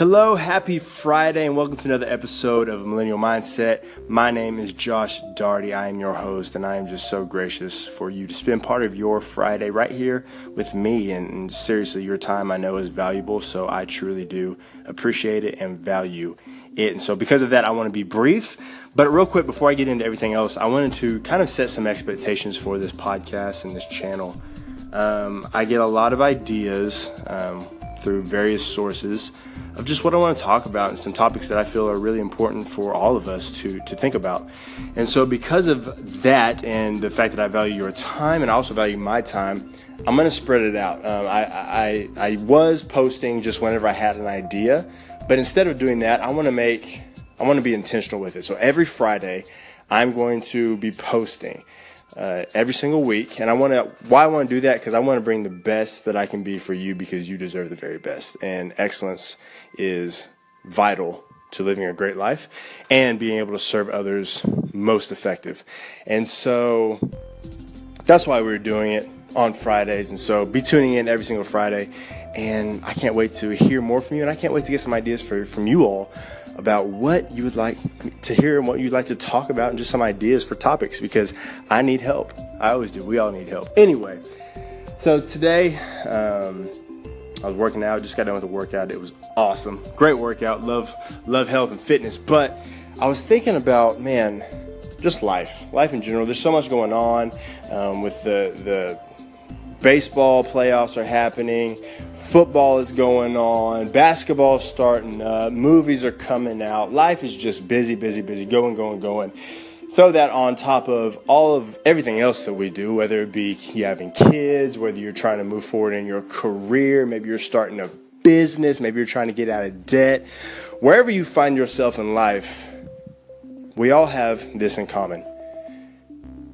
Hello, happy Friday, and welcome to another episode of Millennial Mindset. My name is Josh Darty. I am your host, and I am just so gracious for you to spend part of your Friday right here with me. And, and seriously, your time I know is valuable, so I truly do appreciate it and value it. And so, because of that, I want to be brief. But real quick, before I get into everything else, I wanted to kind of set some expectations for this podcast and this channel. Um, I get a lot of ideas um, through various sources of just what I want to talk about and some topics that I feel are really important for all of us to, to think about. And so, because of that and the fact that I value your time and I also value my time, I'm going to spread it out. Um, I, I, I was posting just whenever I had an idea, but instead of doing that, I want to make, I want to be intentional with it. So, every Friday, I'm going to be posting uh, every single week. And I want to, why I want to do that? Because I want to bring the best that I can be for you because you deserve the very best. And excellence is vital to living a great life and being able to serve others most effective. And so that's why we're doing it on Fridays. And so be tuning in every single Friday. And I can't wait to hear more from you. And I can't wait to get some ideas for, from you all about what you would like to hear and what you'd like to talk about and just some ideas for topics because I need help. I always do. We all need help. Anyway, so today um, I was working out. Just got done with a workout. It was awesome. Great workout. Love love health and fitness. But I was thinking about man, just life, life in general. There's so much going on um, with the the baseball playoffs are happening, football is going on, basketball is starting up, movies are coming out. Life is just busy, busy, busy, going, going, going. Throw that on top of all of everything else that we do, whether it be you having kids, whether you're trying to move forward in your career, maybe you're starting a business, maybe you're trying to get out of debt. Wherever you find yourself in life, we all have this in common.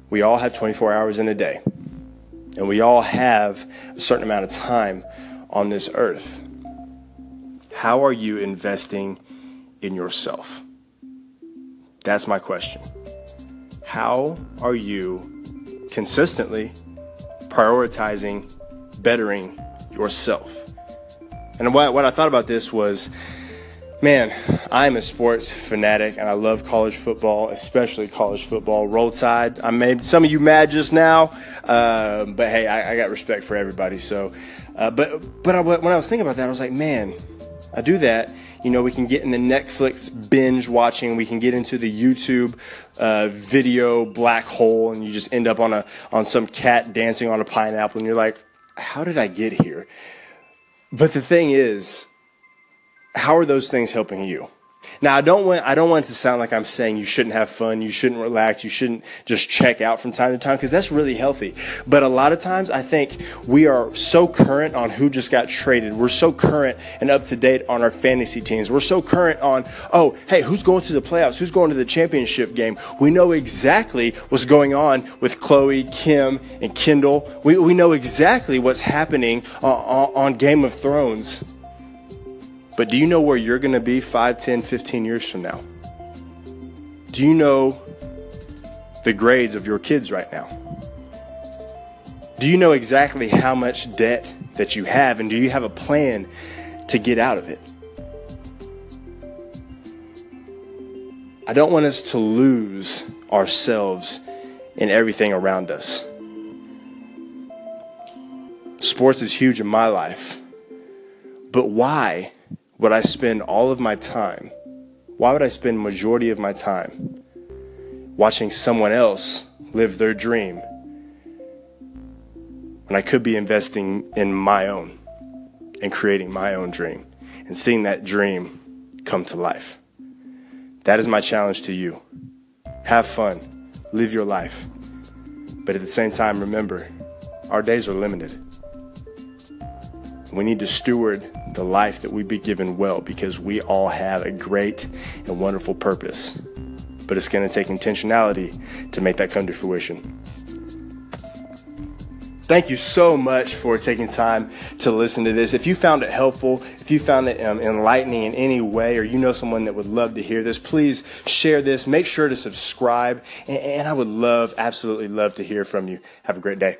We all have 24 hours in a day. And we all have a certain amount of time on this earth. How are you investing in yourself? That's my question. How are you consistently prioritizing bettering yourself? And what, what I thought about this was Man, I'm a sports fanatic and I love college football, especially college football. Roll Tide. I made some of you mad just now, uh, but hey, I, I, got respect for everybody. So, uh, but but I, when I was thinking about that, I was like, man, I do that. You know, we can get in the Netflix binge watching. We can get into the YouTube uh, video black hole, and you just end up on a on some cat dancing on a pineapple, and you're like, how did I get here? But the thing is how are those things helping you? Now, I don't want, I don't want it to sound like I'm saying you shouldn't have fun, you shouldn't relax, you shouldn't just check out from time to time, because that's really healthy. But a lot of times, I think we are so current on who just got traded. We're so current and up to date on our fantasy teams. We're so current on, oh, hey, who's going to the playoffs? Who's going to the championship game? We know exactly what's going on with Khloe, Kim, and Kendall. We, we know exactly what's happening on, on Game of Thrones. But do you know where you're going to be 5, 10, 15 years from now? Do you know the grades of your kids right now? Do you know exactly how much debt that you have and do you have a plan to get out of it? I don't want us to lose ourselves in everything around us. Sports is huge in my life. But why would I spend all of my time? Why would I spend majority of my time watching someone else live their dream when I could be investing in my own and creating my own dream and seeing that dream come to life? That is my challenge to you. Have fun, live your life, but at the same time, remember, our days are limited. We need to steward the life that we've been given well because we all have a great and wonderful purpose. But it's going to take intentionality to make that come to fruition. Thank you so much for taking time to listen to this. If you found it helpful, if you found it um, enlightening in any way, or you know someone that would love to hear this, please share this. Make sure to subscribe, and, and I would love, absolutely love to hear from you. Have a great day.